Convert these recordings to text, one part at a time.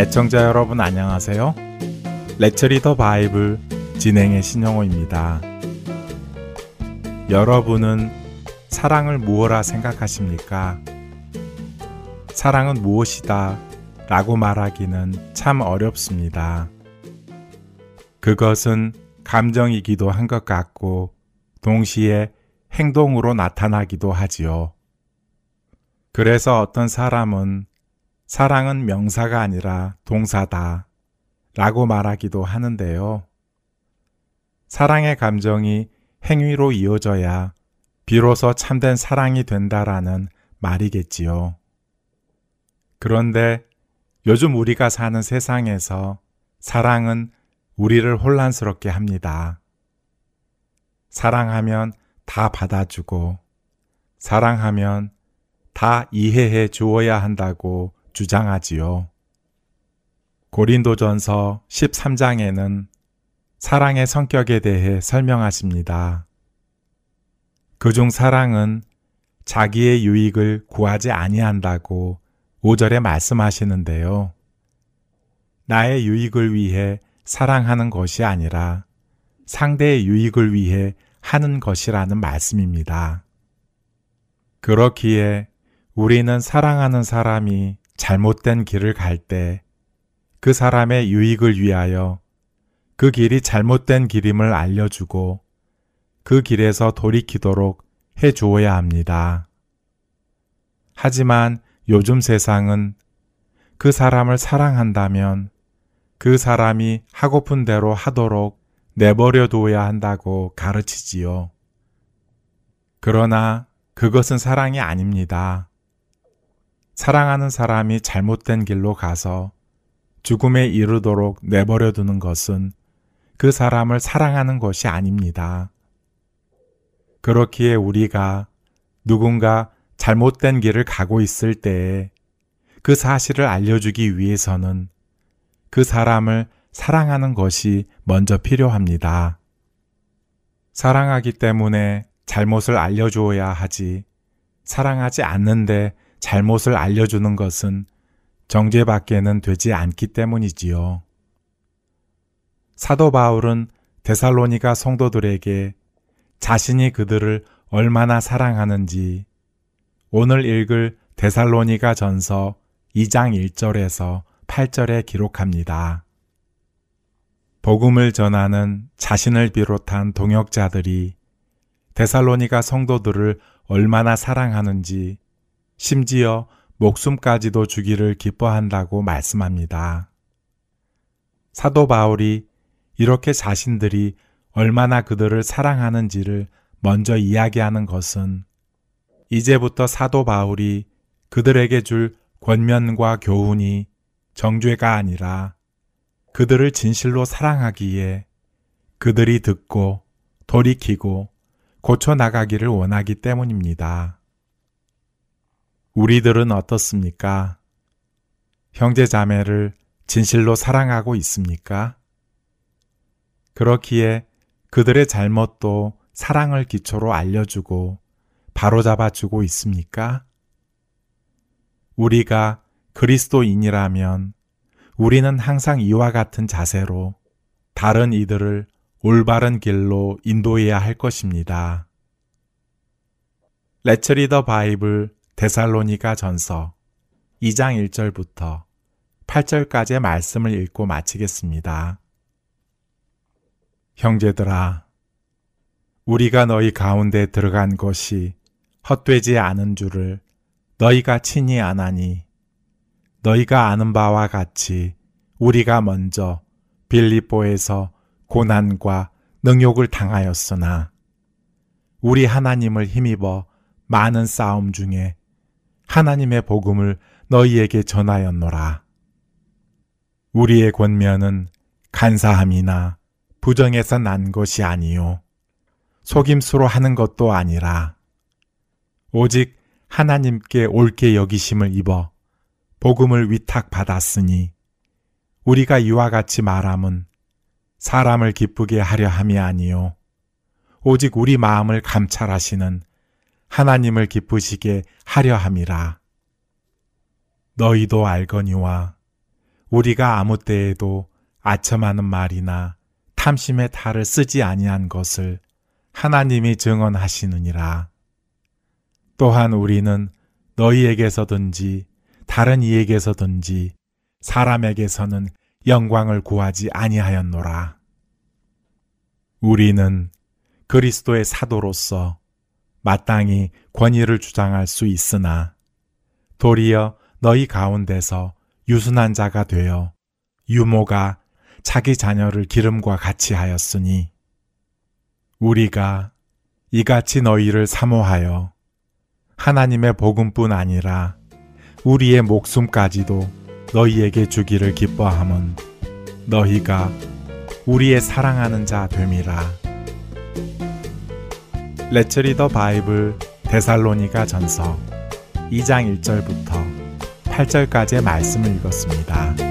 애청자 여러분 안녕하세요. 레처리더 바이블 진행의 신영호입니다. 여러분은 사랑을 무엇라 생각하십니까? 사랑은 무엇이다 라고 말하기는 참 어렵습니다. 그것은 감정이기도 한 것 같고 동시에 행동으로 나타나기도 하지요. 그래서 어떤 사람은 사랑은 명사가 아니라 동사다 라고 말하기도 하는데요. 사랑의 감정이 행위로 이어져야 비로소 참된 사랑이 된다라는 말이겠지요. 그런데 요즘 우리가 사는 세상에서 사랑은 우리를 혼란스럽게 합니다. 사랑하면 다 받아주고, 사랑하면 다 이해해 주어야 한다고 주장하지요. 고린도전서 13장에는 사랑의 성격에 대해 설명하십니다. 그중 사랑은 자기의 유익을 구하지 아니한다고 5절에 말씀하시는데요. 나의 유익을 위해 사랑하는 것이 아니라 상대의 유익을 위해 하는 것이라는 말씀입니다. 그렇기에 우리는 사랑하는 사람이 잘못된 길을 갈 때 그 사람의 유익을 위하여 그 길이 잘못된 길임을 알려주고 그 길에서 돌이키도록 해 주어야 합니다. 하지만 요즘 세상은 그 사람을 사랑한다면 그 사람이 하고픈 대로 하도록 내버려 두어야 한다고 가르치지요. 그러나 그것은 사랑이 아닙니다. 사랑하는 사람이 잘못된 길로 가서 죽음에 이르도록 내버려 두는 것은 그 사람을 사랑하는 것이 아닙니다. 그렇기에 우리가 누군가 잘못된 길을 가고 있을 때에 그 사실을 알려주기 위해서는 그 사람을 사랑하는 것이 먼저 필요합니다. 사랑하기 때문에 잘못을 알려주어야 하지, 사랑하지 않는데 잘못을 알려주는 것은 정죄밖에는 되지 않기 때문이지요. 사도 바울은 데살로니가 성도들에게 자신이 그들을 얼마나 사랑하는지 오늘 읽을 데살로니가 전서 2장 1절에서 8절에 기록합니다. 복음을 전하는 자신을 비롯한 동역자들이 데살로니가 성도들을 얼마나 사랑하는지 심지어 목숨까지도 주기를 기뻐한다고 말씀합니다. 사도 바울이 이렇게 자신들이 얼마나 그들을 사랑하는지를 먼저 이야기하는 것은 이제부터 사도 바울이 그들에게 줄 권면과 교훈이 정죄가 아니라 그들을 진실로 사랑하기에 그들이 듣고 돌이키고 고쳐 나가기를 원하기 때문입니다. 우리들은 어떻습니까? 형제 자매를 진실로 사랑하고 있습니까? 그렇기에 그들의 잘못도 사랑을 기초로 알려주고 바로잡아주고 있습니까? 우리가 그리스도인이라면 우리는 항상 이와 같은 자세로 다른 이들을 올바른 길로 인도해야 할 것입니다. 레처리더 바이블 데살로니가 전서 2장 1절부터 8절까지의 말씀을 읽고 마치겠습니다. 형제들아, 우리가 너희 가운데 들어간 것이 헛되지 않은 줄을 너희가 친히 아나니 너희가 아는 바와 같이 우리가 먼저 빌립보에서 고난과 능욕을 당하였으나 우리 하나님을 힘입어 많은 싸움 중에 하나님의 복음을 너희에게 전하였노라. 우리의 권면은 간사함이나 부정에서 난 것이 아니요. 속임수로 하는 것도 아니라 오직 하나님께 옳게 여기심을 입어 복음을 위탁받았으니 우리가 이와 같이 말함은 사람을 기쁘게 하려 함이 아니요 오직 우리 마음을 감찰하시는 하나님을 기쁘시게 하려 함이라 너희도 알거니와 우리가 아무 때에도 아첨하는 말이나 탐심의 탈을 쓰지 아니한 것을 하나님이 증언하시느니라. 또한 우리는 너희에게서든지 다른 이에게서든지 사람에게서는 영광을 구하지 아니하였노라. 우리는 그리스도의 사도로서 마땅히 권위를 주장할 수 있으나 도리어 너희 가운데서 유순한 자가 되어 유모가 자기 자녀를 기름과 같이 하였으니 우리가 이같이 너희를 사모하여 하나님의 복음뿐 아니라 우리의 목숨까지도 너희에게 주기를 기뻐함은 너희가 우리의 사랑하는 자 됨이라. 레츠 리더 바이블 데살로니가 전서 2장 1절부터 8절까지의 말씀을 읽었습니다.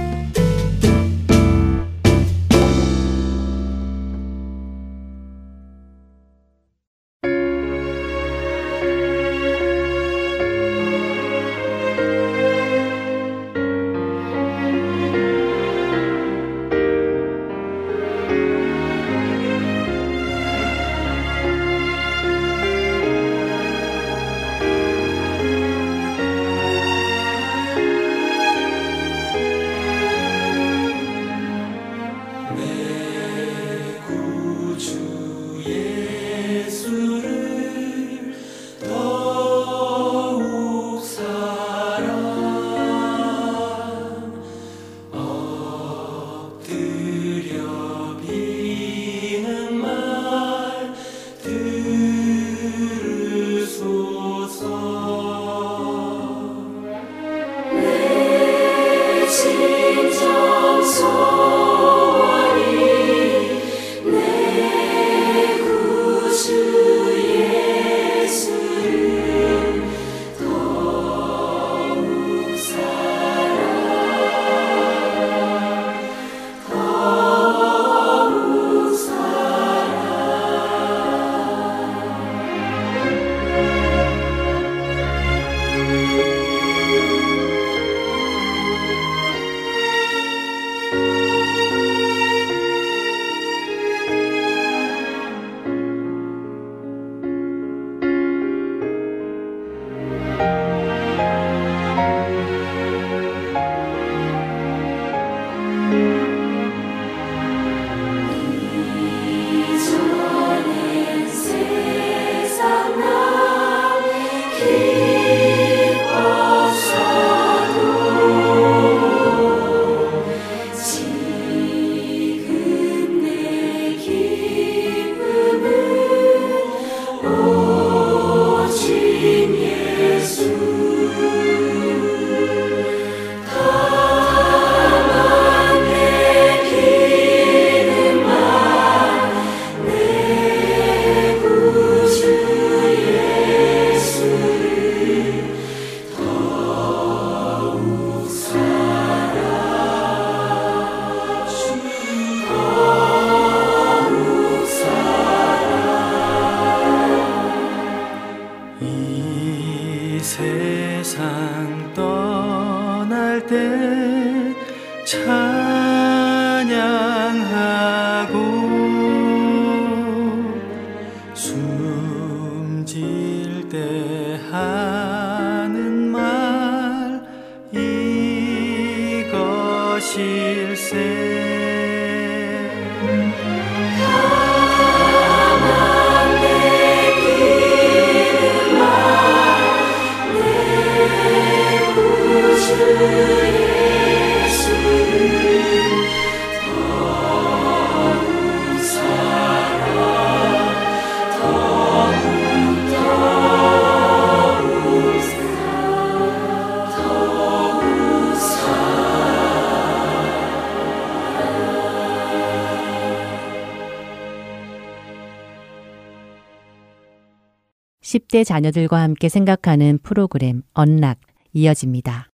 10대 자녀들과 함께 생각하는 프로그램 언락 이어집니다.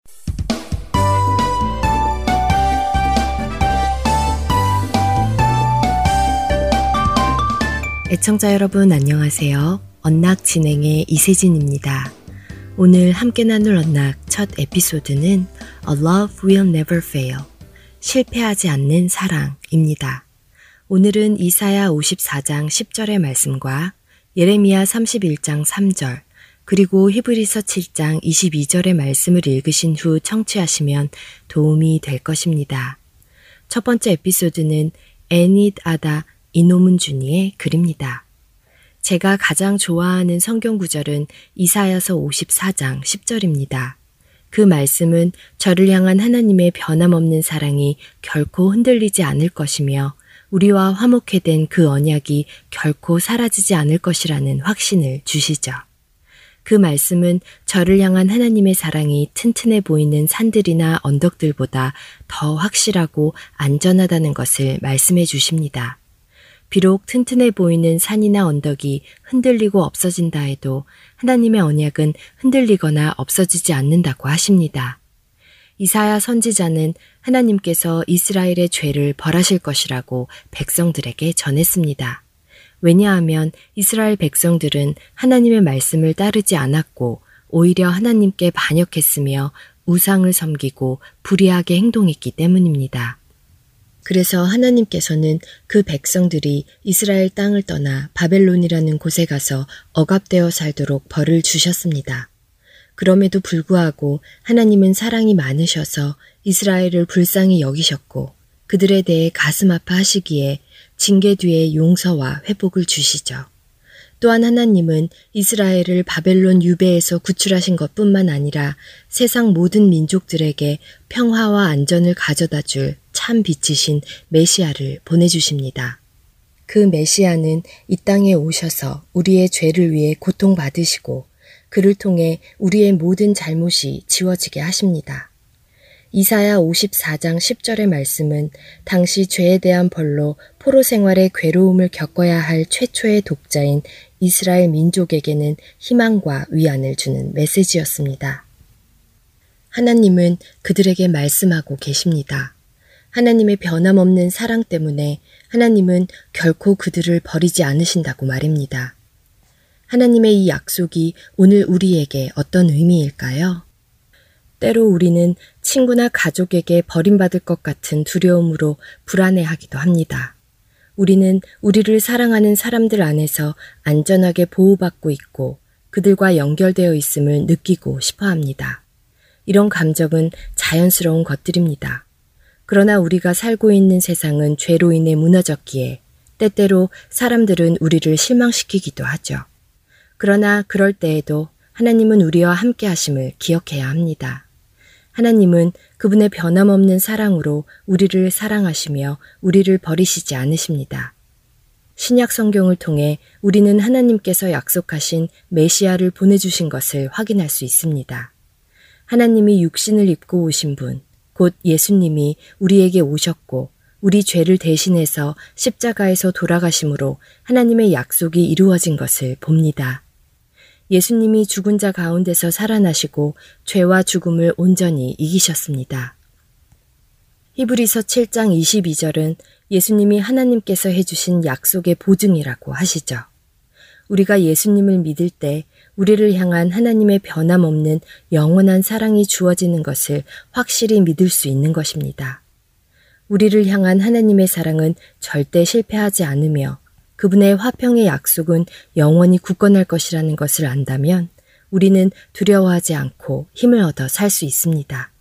애청자 여러분 안녕하세요. 언락 진행의 이세진입니다. 오늘 함께 나눌 언락 첫 에피소드는 A Love Will Never Fail 실패하지 않는 사랑입니다. 오늘은 이사야 54장 10절의 말씀과 예레미야 31장 3절 그리고 히브리서 7장 22절의 말씀을 읽으신 후 청취하시면 도움이 될 것입니다. 첫 번째 에피소드는 애닛 아다 이노문 준이의 글입니다. 제가 가장 좋아하는 성경 구절은 이사야서 54장 10절입니다. 그 말씀은 저를 향한 하나님의 변함없는 사랑이 결코 흔들리지 않을 것이며 우리와 화목해 된 그 언약이 결코 사라지지 않을 것이라는 확신을 주시죠. 그 말씀은 저를 향한 하나님의 사랑이 튼튼해 보이는 산들이나 언덕들보다 더 확실하고 안전하다는 것을 말씀해 주십니다. 비록 튼튼해 보이는 산이나 언덕이 흔들리고 없어진다 해도 하나님의 언약은 흔들리거나 없어지지 않는다고 하십니다. 이사야 선지자는 하나님께서 이스라엘의 죄를 벌하실 것이라고 백성들에게 전했습니다. 왜냐하면 이스라엘 백성들은 하나님의 말씀을 따르지 않았고 오히려 하나님께 반역했으며 우상을 섬기고 불의하게 행동했기 때문입니다. 그래서 하나님께서는 그 백성들이 이스라엘 땅을 떠나 바벨론이라는 곳에 가서 억압되어 살도록 벌을 주셨습니다. 그럼에도 불구하고 하나님은 사랑이 많으셔서 이스라엘을 불쌍히 여기셨고 그들에 대해 가슴 아파하시기에 징계 뒤에 용서와 회복을 주시죠. 또한 하나님은 이스라엘을 바벨론 유배에서 구출하신 것 뿐만 아니라 세상 모든 민족들에게 평화와 안전을 가져다 줄 참 빛이신 메시아를 보내주십니다. 그 메시아는 이 땅에 오셔서 우리의 죄를 위해 고통받으시고 그를 통해 우리의 모든 잘못이 지워지게 하십니다. 이사야 54장 10절의 말씀은 당시 죄에 대한 벌로 포로 생활의 괴로움을 겪어야 할 최초의 독자인 이스라엘 민족에게는 희망과 위안을 주는 메시지였습니다. 하나님은 그들에게 말씀하고 계십니다. 하나님의 변함없는 사랑 때문에 하나님은 결코 그들을 버리지 않으신다고 말입니다. 하나님의 이 약속이 오늘 우리에게 어떤 의미일까요? 때로 우리는 친구나 가족에게 버림받을 것 같은 두려움으로 불안해하기도 합니다. 우리는 우리를 사랑하는 사람들 안에서 안전하게 보호받고 있고 그들과 연결되어 있음을 느끼고 싶어 합니다. 이런 감정은 자연스러운 것들입니다. 그러나 우리가 살고 있는 세상은 죄로 인해 무너졌기에 때때로 사람들은 우리를 실망시키기도 하죠. 그러나 그럴 때에도 하나님은 우리와 함께 하심을 기억해야 합니다. 하나님은 그분의 변함없는 사랑으로 우리를 사랑하시며 우리를 버리시지 않으십니다. 신약 성경을 통해 우리는 하나님께서 약속하신 메시아를 보내주신 것을 확인할 수 있습니다. 하나님이 육신을 입고 오신 분, 곧 예수님이 우리에게 오셨고 우리 죄를 대신해서 십자가에서 돌아가심으로 하나님의 약속이 이루어진 것을 봅니다. 예수님이 죽은 자 가운데서 살아나시고 죄와 죽음을 온전히 이기셨습니다. 히브리서 7장 22절은 예수님이 하나님께서 해주신 약속의 보증이라고 하시죠. 우리가 예수님을 믿을 때 우리를 향한 하나님의 변함없는 영원한 사랑이 주어지는 것을 확실히 믿을 수 있는 것입니다. 우리를 향한 하나님의 사랑은 절대 실패하지 않으며 그분의 화평의 약속은 영원히 굳건할 것이라는 것을 안다면 우리는 두려워하지 않고 힘을 얻어 살 수 있습니다.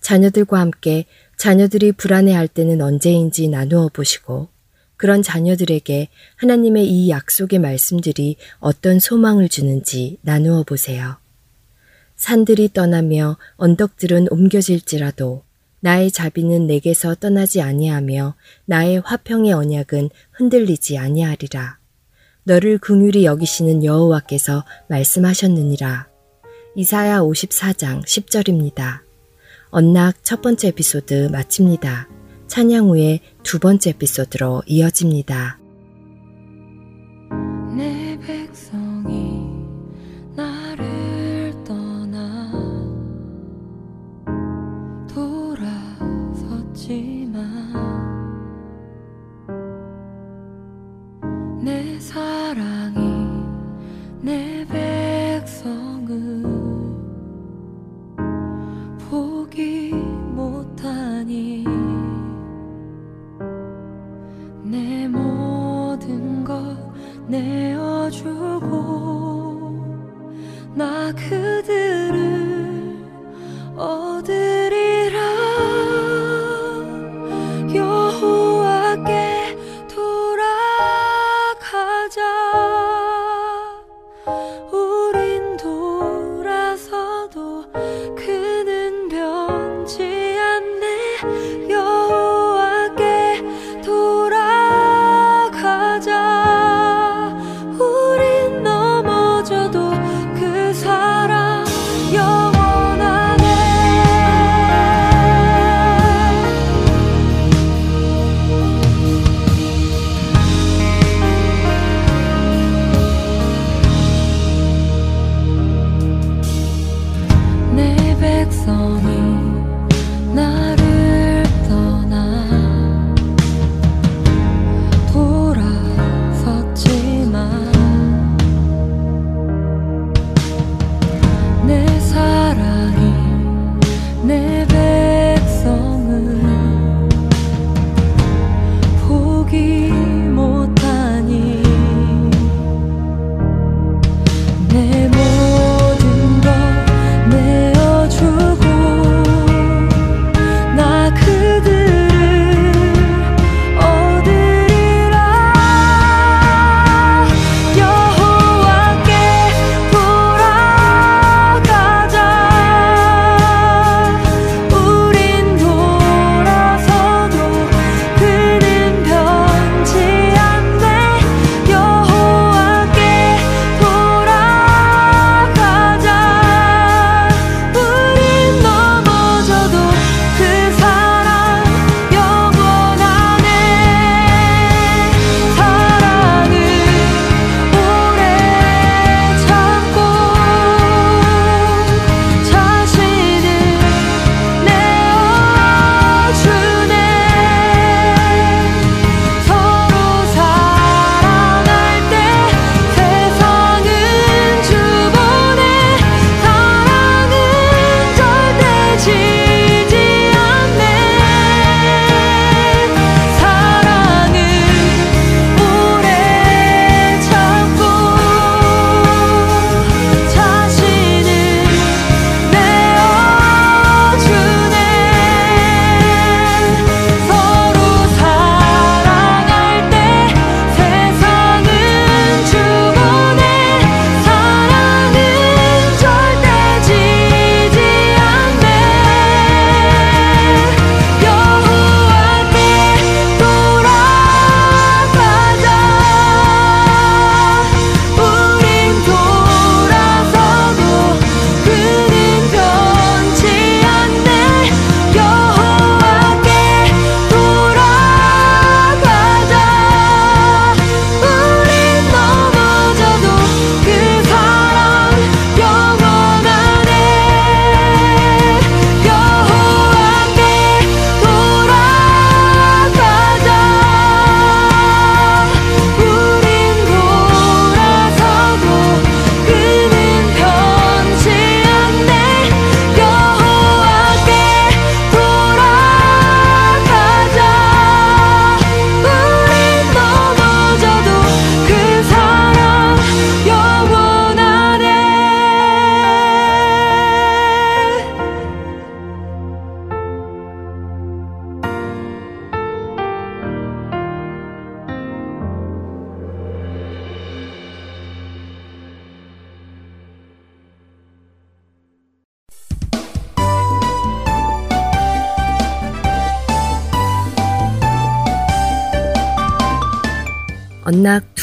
자녀들과 함께 자녀들이 불안해할 때는 언제인지 나누어 보시고 그런 자녀들에게 하나님의 이 약속의 말씀들이 어떤 소망을 주는지 나누어 보세요. 산들이 떠나며 언덕들은 옮겨질지라도 나의 자비는 내게서 떠나지 아니하며 나의 화평의 언약은 흔들리지 아니하리라. 너를 긍휼히 여기시는 여호와께서 말씀하셨느니라. 이사야 54장 10절입니다. 언락 첫 번째 에피소드 마칩니다. 찬양 후에 두 번째 에피소드로 이어집니다. 언락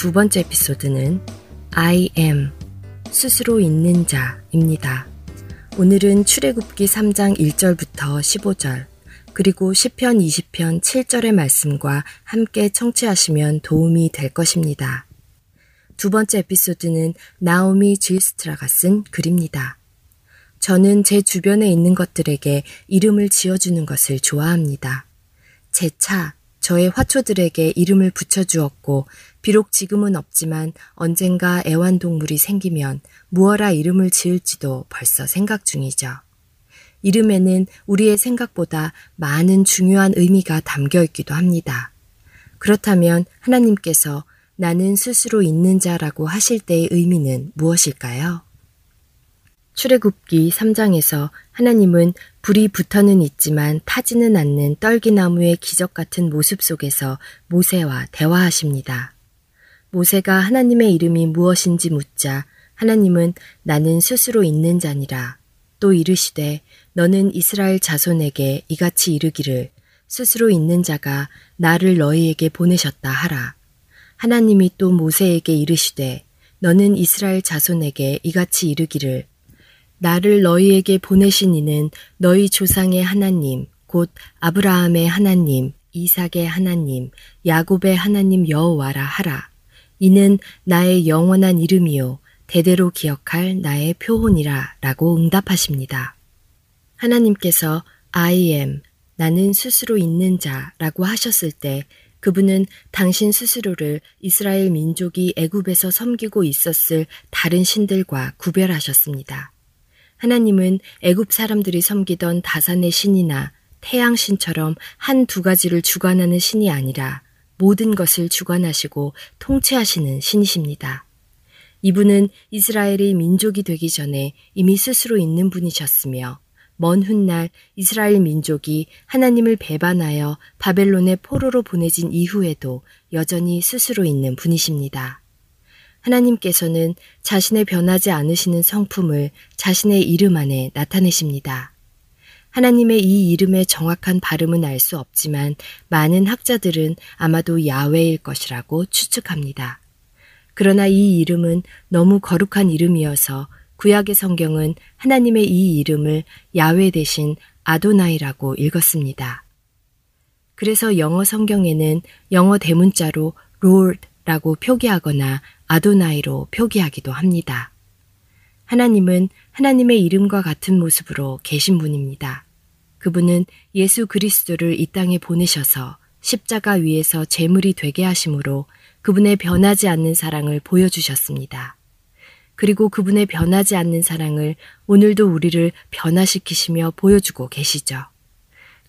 두 번째 에피소드는 I am 스스로 있는 자입니다. 오늘은 출애굽기 3장 1절부터 15절 그리고 10편 20편 7절의 말씀과 함께 청취하시면 도움이 될 것입니다. 두 번째 에피소드는 나오미 질스트라가 쓴 글입니다. 저는 제 주변에 있는 것들에게 이름을 지어주는 것을 좋아합니다. 제 차, 저의 화초들에게 이름을 붙여주었고, 비록 지금은 없지만 언젠가 애완동물이 생기면 무어라 이름을 지을지도 벌써 생각 중이죠. 이름에는 우리의 생각보다 많은 중요한 의미가 담겨 있기도 합니다. 그렇다면 하나님께서 나는 스스로 있는 자라고 하실 때의 의미는 무엇일까요? 출애굽기 3장에서 하나님은 불이 붙어는 있지만 타지는 않는 떨기나무의 기적 같은 모습 속에서 모세와 대화하십니다. 모세가 하나님의 이름이 무엇인지 묻자 하나님은 나는 스스로 있는 자니라. 또 이르시되 너는 이스라엘 자손에게 이같이 이르기를 스스로 있는 자가 나를 너희에게 보내셨다 하라. 하나님이 또 모세에게 이르시되 너는 이스라엘 자손에게 이같이 이르기를 나를 너희에게 보내신 이는 너희 조상의 하나님, 곧 아브라함의 하나님, 이삭의 하나님, 야곱의 하나님 여호와라 하라. 이는 나의 영원한 이름이요. 대대로 기억할 나의 표혼이라 라고 응답하십니다. 하나님께서 I am, 나는 스스로 있는 자 라고 하셨을 때 그분은 당신 스스로를 이스라엘 민족이 애굽에서 섬기고 있었을 다른 신들과 구별하셨습니다. 하나님은 애굽 사람들이 섬기던 다산의 신이나 태양 신처럼 한 두 가지를 주관하는 신이 아니라 모든 것을 주관하시고 통치하시는 신이십니다. 이분은 이스라엘이 민족이 되기 전에 이미 스스로 있는 분이셨으며 먼 훗날 이스라엘 민족이 하나님을 배반하여 바벨론의 포로로 보내진 이후에도 여전히 스스로 있는 분이십니다. 하나님께서는 자신의 변하지 않으시는 성품을 자신의 이름 안에 나타내십니다. 하나님의 이 이름의 정확한 발음은 알 수 없지만 많은 학자들은 아마도 야외일 것이라고 추측합니다. 그러나 이 이름은 너무 거룩한 이름이어서 구약의 성경은 하나님의 이 이름을 야외 대신 아도나이라고 읽었습니다. 그래서 영어 성경에는 영어 대문자로 Lord라고 표기하거나 아도나이로 표기하기도 합니다. 하나님은 하나님의 이름과 같은 모습으로 계신 분입니다. 그분은 예수 그리스도를 이 땅에 보내셔서 십자가 위에서 제물이 되게 하심으로 그분의 변하지 않는 사랑을 보여주셨습니다. 그리고 그분의 변하지 않는 사랑을 오늘도 우리를 변화시키시며 보여주고 계시죠.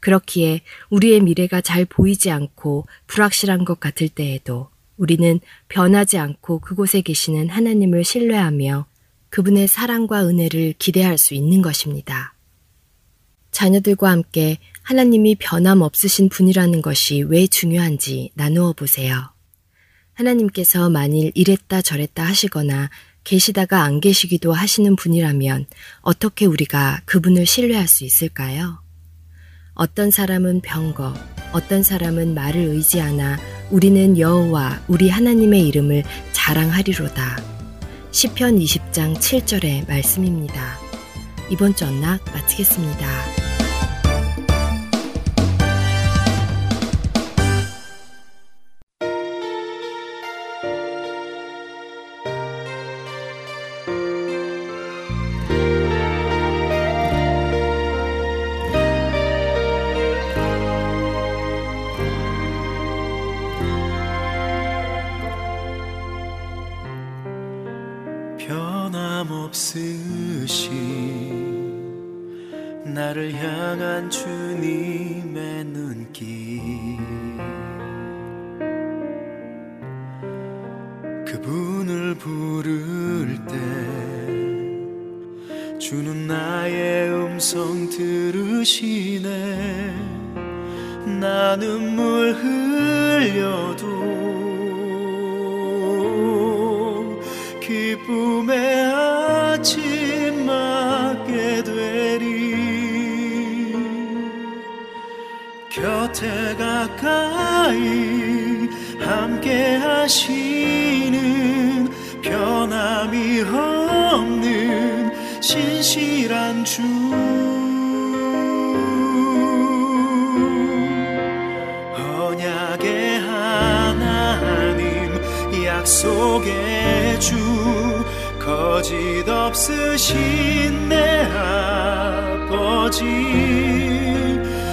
그렇기에 우리의 미래가 잘 보이지 않고 불확실한 것 같을 때에도 우리는 변하지 않고 그곳에 계시는 하나님을 신뢰하며 그분의 사랑과 은혜를 기대할 수 있는 것입니다. 자녀들과 함께 하나님이 변함없으신 분이라는 것이 왜 중요한지 나누어 보세요. 하나님께서 만일 이랬다 저랬다 하시거나 계시다가 안 계시기도 하시는 분이라면 어떻게 우리가 그분을 신뢰할 수 있을까요? 어떤 사람은 병거, 어떤 사람은 말을 의지 하나 우리는 여호와 우리 하나님의 이름을 자랑하리로다. 시편 20장 7절의 말씀입니다. 이번 주 언락 마치겠습니다.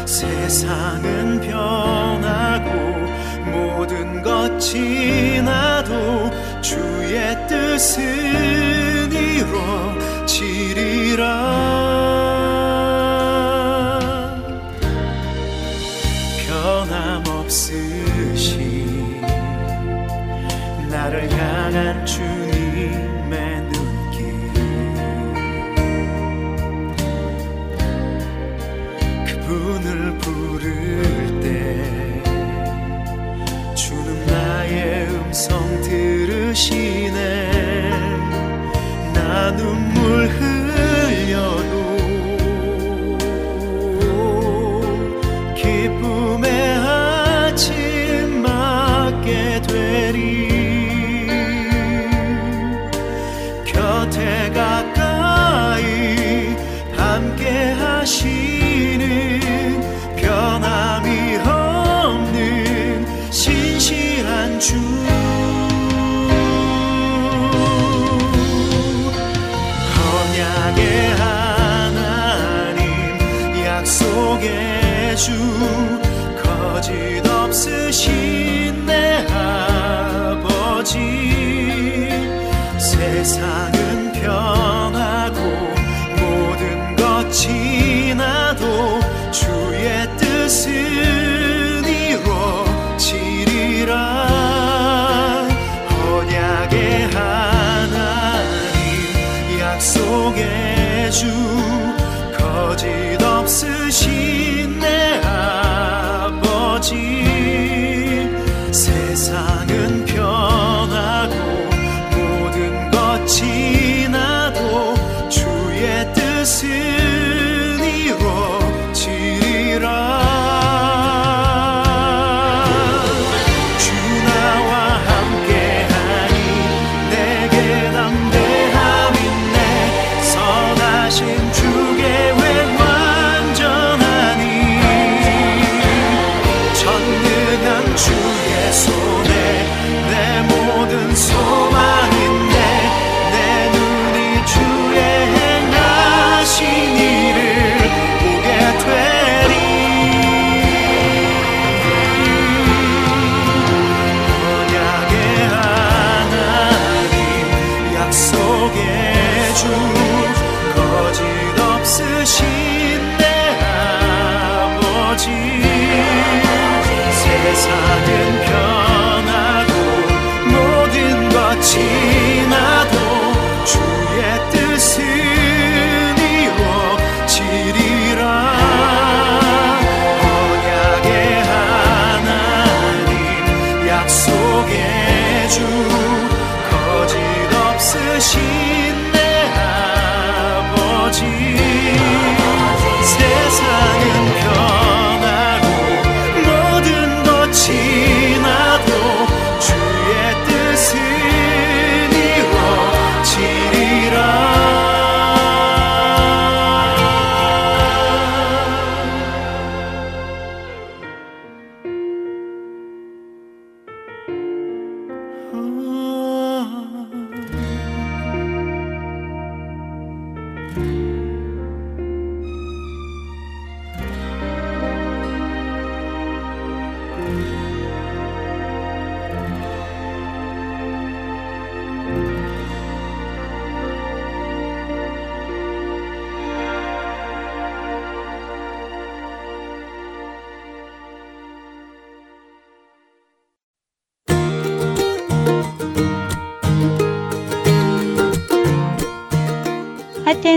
세상은 변하고 모든 것 지나도 주의 뜻은 이루어지리라 지나도 주의 뜻은 이루어지리라. 언약의 하나님 약속의 주 거짓 없으신 없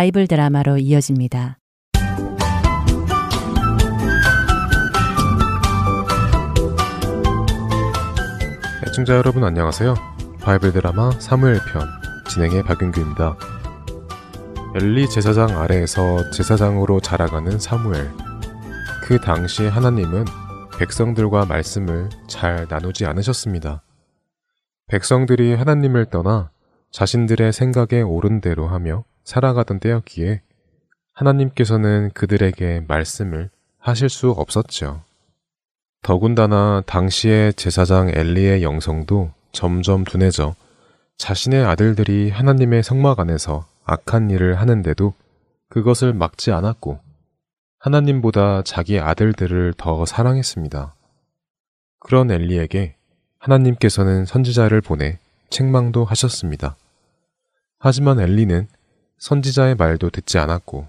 바이블 드라마로 이어집니다. 애청자 여러분 안녕하세요. 바이블 드라마 사무엘 편 진행의 박윤규입니다. 엘리 제사장 아래에서 제사장으로 자라가는 사무엘. 그 당시 하나님은 백성들과 말씀을 잘 나누지 않으셨습니다. 백성들이 하나님을 떠나 자신들의 생각에 옳은 대로 하며 살아가던 때였기에 하나님께서는 그들에게 말씀을 하실 수 없었죠. 더군다나 당시의 제사장 엘리의 영성도 점점 둔해져 자신의 아들들이 하나님의 성막 안에서 악한 일을 하는데도 그것을 막지 않았고 하나님보다 자기 아들들을 더 사랑했습니다. 그런 엘리에게 하나님께서는 선지자를 보내 책망도 하셨습니다. 하지만 엘리는 선지자의 말도 듣지 않았고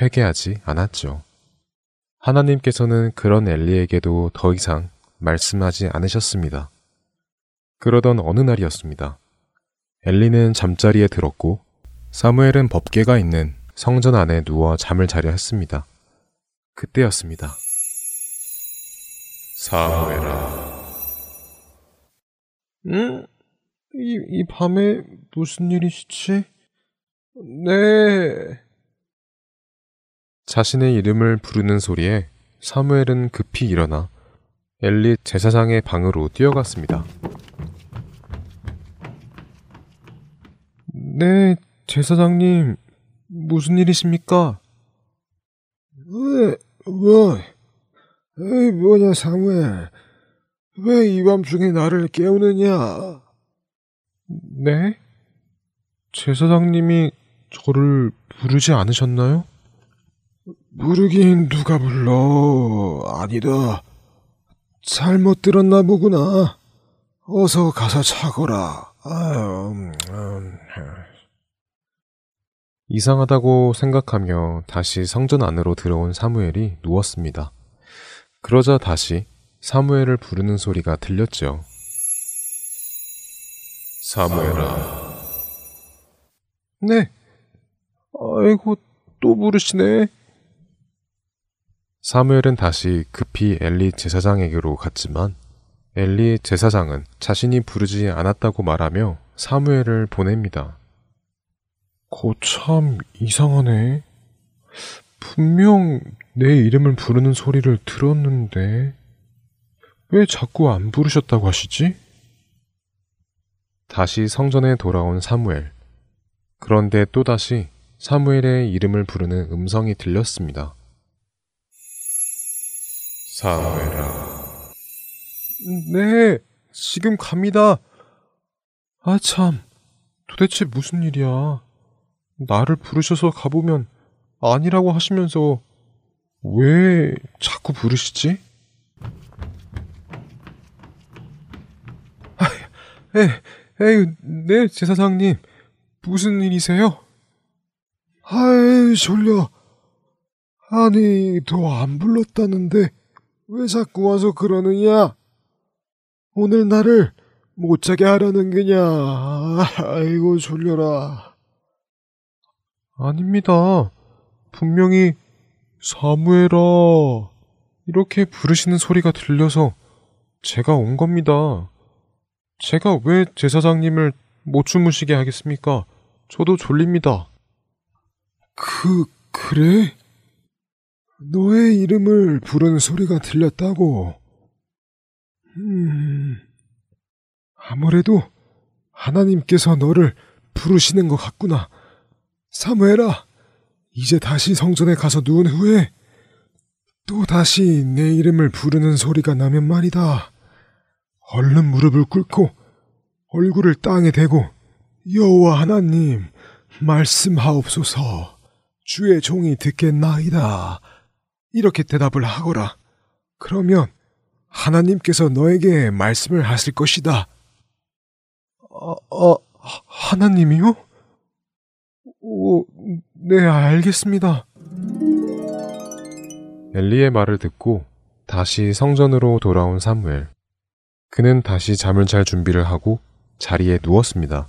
회개하지 않았죠. 하나님께서는 그런 엘리에게도 더 이상 말씀하지 않으셨습니다. 그러던 어느 날이었습니다. 엘리는 잠자리에 들었고 사무엘은 법계가 있는 성전 안에 누워 잠을 자려 했습니다. 그때였습니다. 사무엘아. 응? 이, 이 밤에 무슨 일이시지? 네. 자신의 이름을 부르는 소리에 사무엘은 급히 일어나 엘리 제사장의 방으로 뛰어갔습니다. 네, 제사장님, 무슨 일이십니까? 왜, 뭐, 에이, 뭐냐, 사무엘. 왜 이 밤중에 나를 깨우느냐? 네? 제사장님이 저를 부르지 않으셨나요? 부르긴 누가 불러. 아니다. 잘못 들었나 보구나. 어서 가서 자거라. 아유, 음, 음. 이상하다고 생각하며 다시 성전 안으로 들어온 사무엘이 누웠습니다. 그러자 다시 사무엘을 부르는 소리가 들렸죠. 사무엘아. 네. 아이고, 또 부르시네. 사무엘은 다시 급히 엘리 제사장에게로 갔지만 엘리 제사장은 자신이 부르지 않았다고 말하며 사무엘을 보냅니다. 거참 이상하네. 분명 내 이름을 부르는 소리를 들었는데 왜 자꾸 안 부르셨다고 하시지? 다시 성전에 돌아온 사무엘. 그런데 또다시 사무엘의 이름을 부르는 음성이 들렸습니다. 사무엘아. 네, 지금 갑니다. 아, 참. 도대체 무슨 일이야. 나를 부르셔서 가보면 아니라고 하시면서 왜 자꾸 부르시지? 아, 에, 에이, 네, 제사장님. 무슨 일이세요? 아이, 졸려. 아니, 더안 불렀다는데 왜 자꾸 와서 그러느냐? 오늘 나를 못 자게 하려는 게냐? 아이고, 졸려라. 아닙니다. 분명히 사무엘아 이렇게 부르시는 소리가 들려서 제가 온 겁니다. 제가 왜 제사장님을 못 주무시게 하겠습니까? 저도 졸립니다. 그, 그래? 너의 이름을 부르는 소리가 들렸다고. 음, 아무래도 하나님께서 너를 부르시는 것 같구나. 사무엘아, 이제 다시 성전에 가서 누운 후에 또 다시 내 이름을 부르는 소리가 나면 말이다. 얼른 무릎을 꿇고 얼굴을 땅에 대고 여호와 하나님 말씀하옵소서 주의 종이 듣겠나이다. 이렇게 대답을 하거라. 그러면 하나님께서 너에게 말씀을 하실 것이다. 아, 아 하나님이요? 오, 네, 알겠습니다. 엘리의 말을 듣고 다시 성전으로 돌아온 사무엘. 그는 다시 잠을 잘 준비를 하고 자리에 누웠습니다.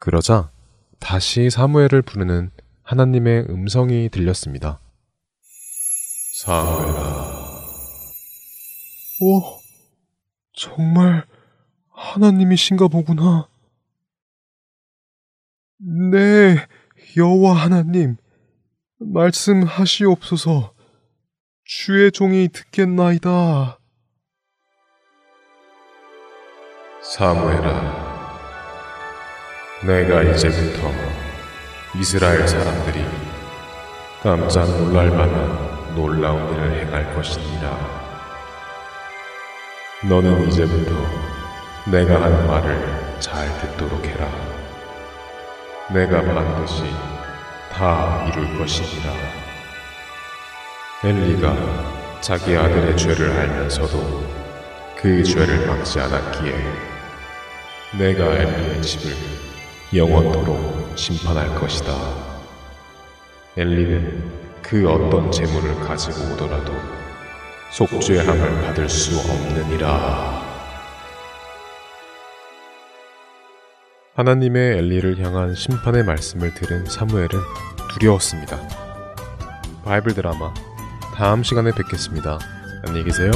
그러자 다시 사무엘을 부르는 하나님의 음성이 들렸습니다. 사무엘아. 오, 정말 하나님이신가 보구나. 네, 여호와 하나님, 말씀하시옵소서. 주의 종이 듣겠나이다. 사무엘아, 내가 이제부터 이스라엘 사람들이 깜짝 놀랄 만한 놀라운 일을 행할 것이니라. 너는 이제부터 내가 하는 말을 잘 듣도록 해라. 내가 반드시 다 이룰 것이니라. 엘리가 자기 아들의 죄를 알면서도 그 죄를 막지 않았기에 내가 엘리의 집을 영원토록 심판할 것이다. 엘리는 그 어떤 재물을 가지고 오더라도 속죄함을 받을 수 없느니라. 하나님의 엘리를 향한 심판의 말씀을 들은 사무엘은 두려웠습니다. 바이블 드라마 다음 시간에 뵙겠습니다. 안녕히 계세요.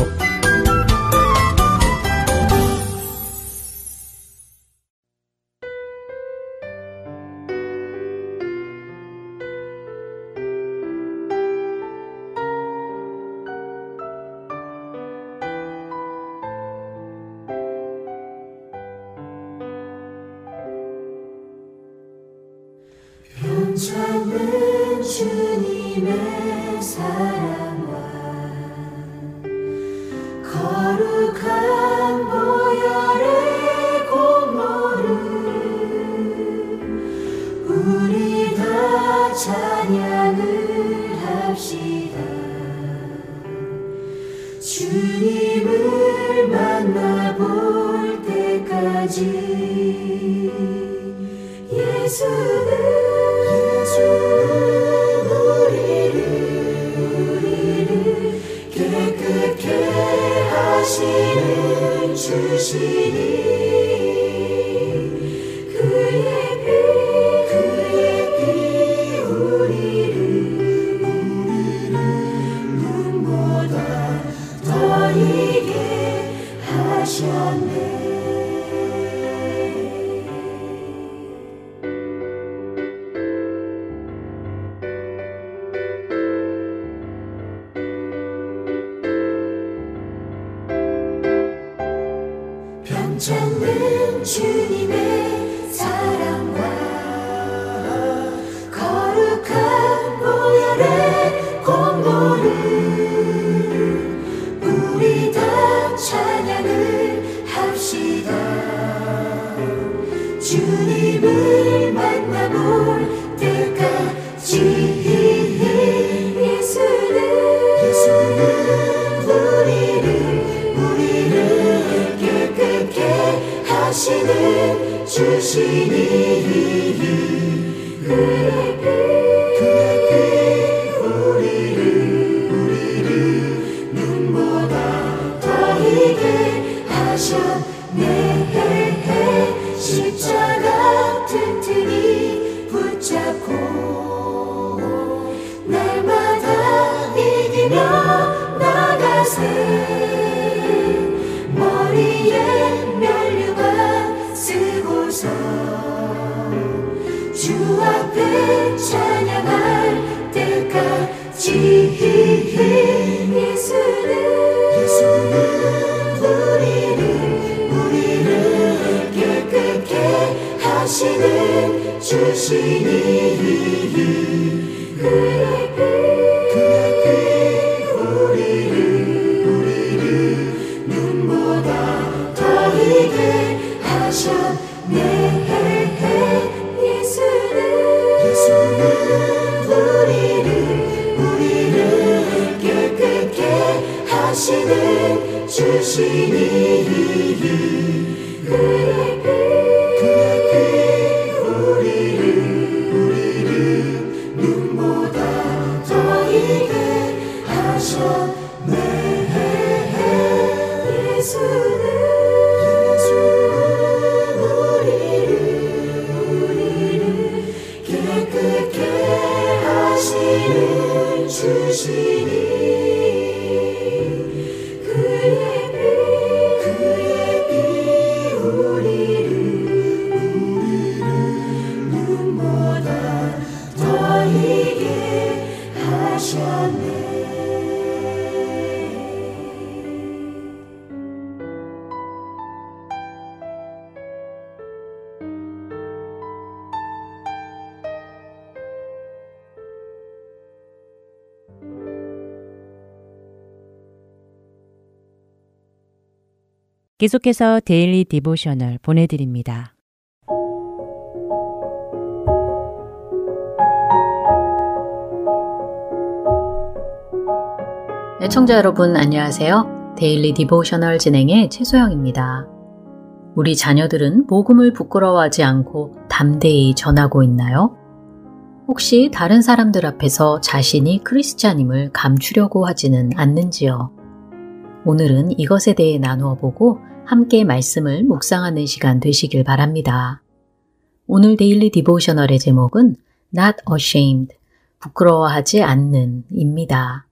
계속해서 Daily Devotional 보내드립니다. 애청자 여러분 안녕하세요. Daily Devotional 진행의 최소영입니다. 우리 자녀들은 복음을 부끄러워하지 않고 담대히 전하고 있나요? 혹시 다른 사람들 앞에서 자신이 크리스찬임을 감추려고 하지는 않는지요? 오늘은 이것에 대해 나누어 보고 함께 말씀을 묵상하는 시간 되시길 바랍니다. 오늘 Daily Devotional의 제목은 Not Ashamed, 부끄러워하지 않는 입니다.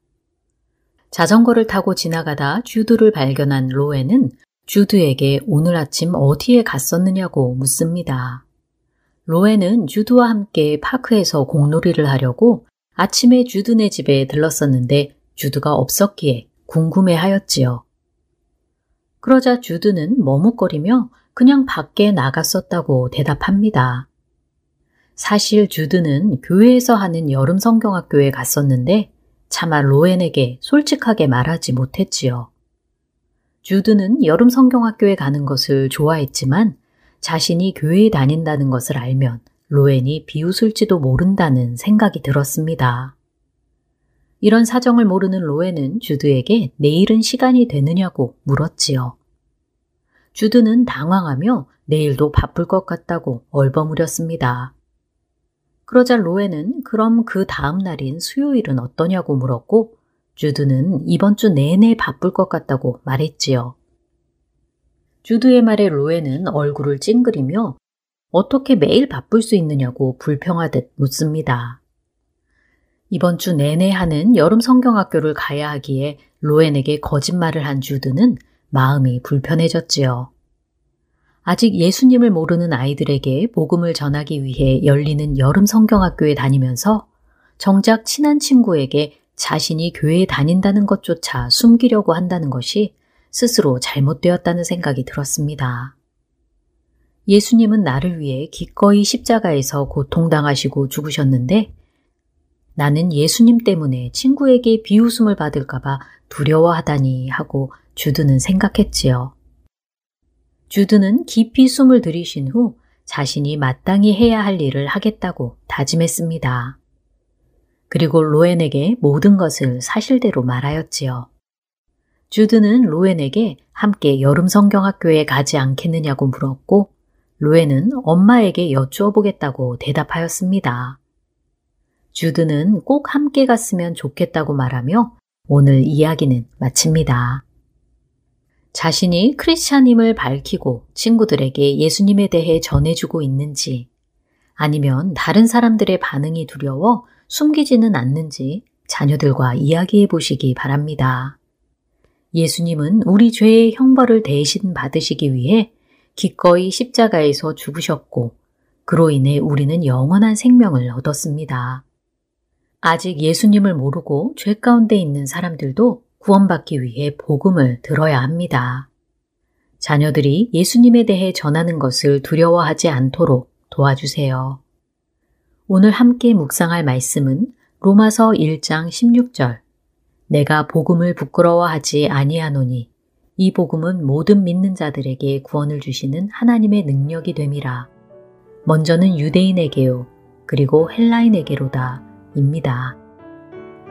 자전거를 타고 지나가다 주드를 발견한 로에는 주드에게 오늘 아침 어디에 갔었느냐고 묻습니다. 로에는 주드와 함께 park에서 공놀이를 하려고 아침에 주드네 집에 들렀었는데 주드가 없었기에 궁금해 하였지요. 그러자 주드는 머뭇거리며 그냥 밖에 나갔었다고 대답합니다. 사실 주드는 교회에서 하는 여름 성경학교에 갔었는데 차마 로엔에게 솔직하게 말하지 못했지요. 주드는 여름 성경학교에 가는 것을 좋아했지만 자신이 교회에 다닌다는 것을 알면 로엔이 비웃을지도 모른다는 생각이 들었습니다. 이런 사정을 모르는 로엔은 주드에게 내일은 시간이 되느냐고 물었지요. 주드는 당황하며 내일도 바쁠 것 같다고 얼버무렸습니다. 그러자 로엔은 그럼 그 다음 날인 수요일은 어떠냐고 물었고 주드는 이번 주 내내 바쁠 것 같다고 말했지요. 주드의 말에 로에는 얼굴을 찡그리며 어떻게 매일 바쁠 수 있느냐고 불평하듯 묻습니다. 이번 주 내내 하는 여름 성경학교를 가야 하기에 로엔에게 거짓말을 한 주드는 마음이 불편해졌지요. 아직 예수님을 모르는 아이들에게 복음을 전하기 위해 열리는 여름 성경학교에 다니면서 정작 친한 친구에게 자신이 교회에 다닌다는 것조차 숨기려고 한다는 것이 스스로 잘못되었다는 생각이 들었습니다. 예수님은 나를 위해 기꺼이 십자가에서 고통당하시고 죽으셨는데 나는 예수님 때문에 친구에게 비웃음을 받을까봐 두려워하다니 하고 주드는 생각했지요. 주드는 깊이 숨을 들이신 후 자신이 마땅히 해야 할 일을 하겠다고 다짐했습니다. 그리고 로엔에게 모든 것을 사실대로 말하였지요. 주드는 로엔에게 함께 여름 성경학교에 가지 않겠느냐고 물었고 로엔은 엄마에게 여쭈어 보겠다고 대답하였습니다. 주드는 꼭 함께 갔으면 좋겠다고 말하며 오늘 이야기는 마칩니다. 자신이 크리스찬임을 밝히고 친구들에게 예수님에 대해 전해주고 있는지 아니면 다른 사람들의 반응이 두려워 숨기지는 않는지 자녀들과 이야기해 보시기 바랍니다. 예수님은 우리 죄의 형벌을 대신 받으시기 위해 기꺼이 십자가에서 죽으셨고 그로 인해 우리는 영원한 생명을 얻었습니다. 아직 예수님을 모르고 죄 가운데 있는 사람들도 구원받기 위해 복음을 들어야 합니다. 자녀들이 예수님에 대해 전하는 것을 두려워하지 않도록 도와주세요. 오늘 함께 묵상할 말씀은 로마서 1장 16절. 내가 복음을 부끄러워하지 아니하노니 이 복음은 모든 믿는 자들에게 구원을 주시는 하나님의 능력이 됨이라. 먼저는 유대인에게요. 그리고 헬라인에게로다. 입니다.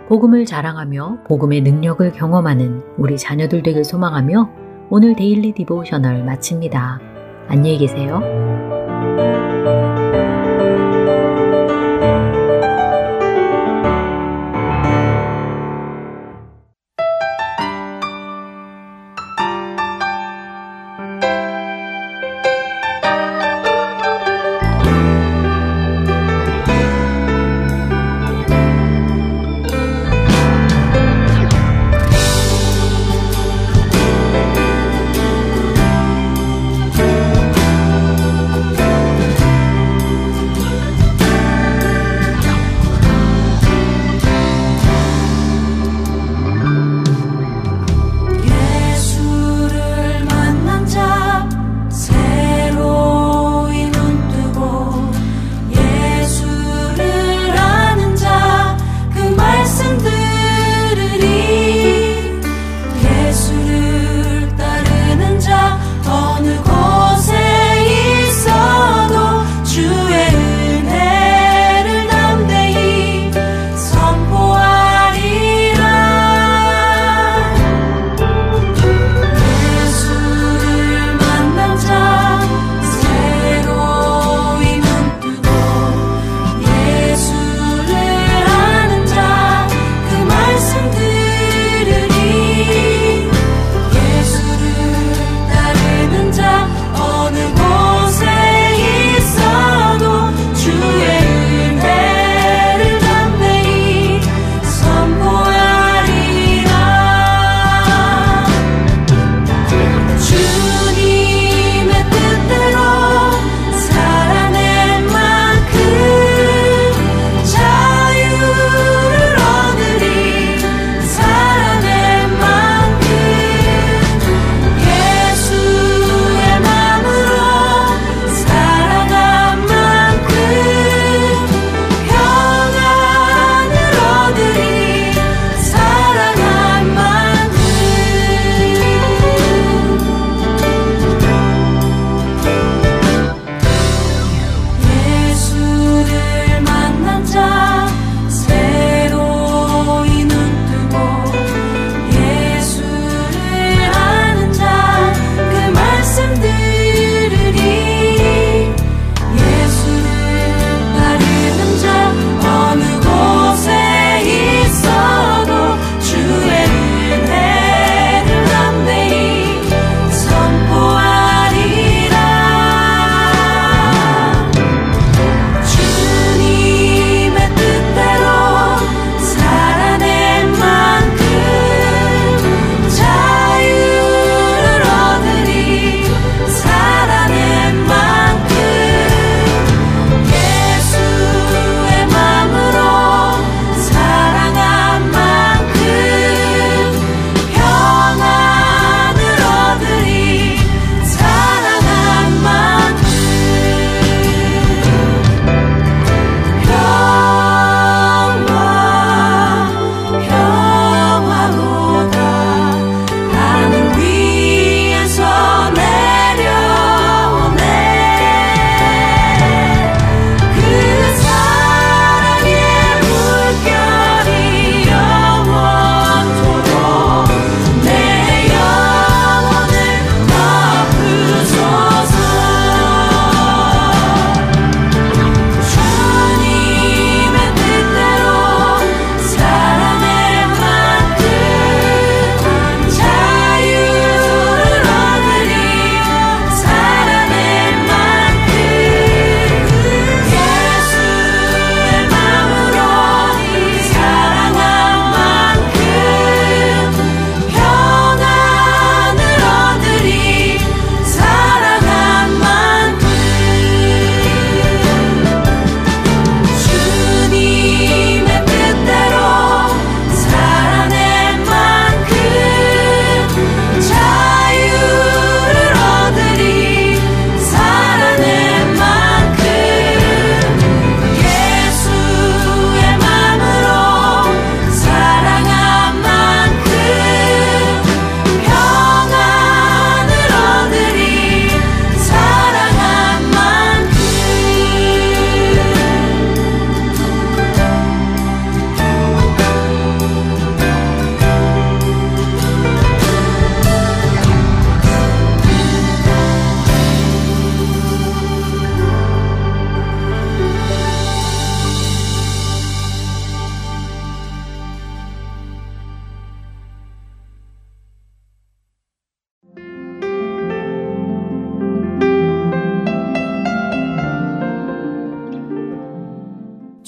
복음을 자랑하며 복음의 능력을 경험하는 우리 자녀들 되길 소망하며 오늘 Daily Devotional 마칩니다. 안녕히 계세요.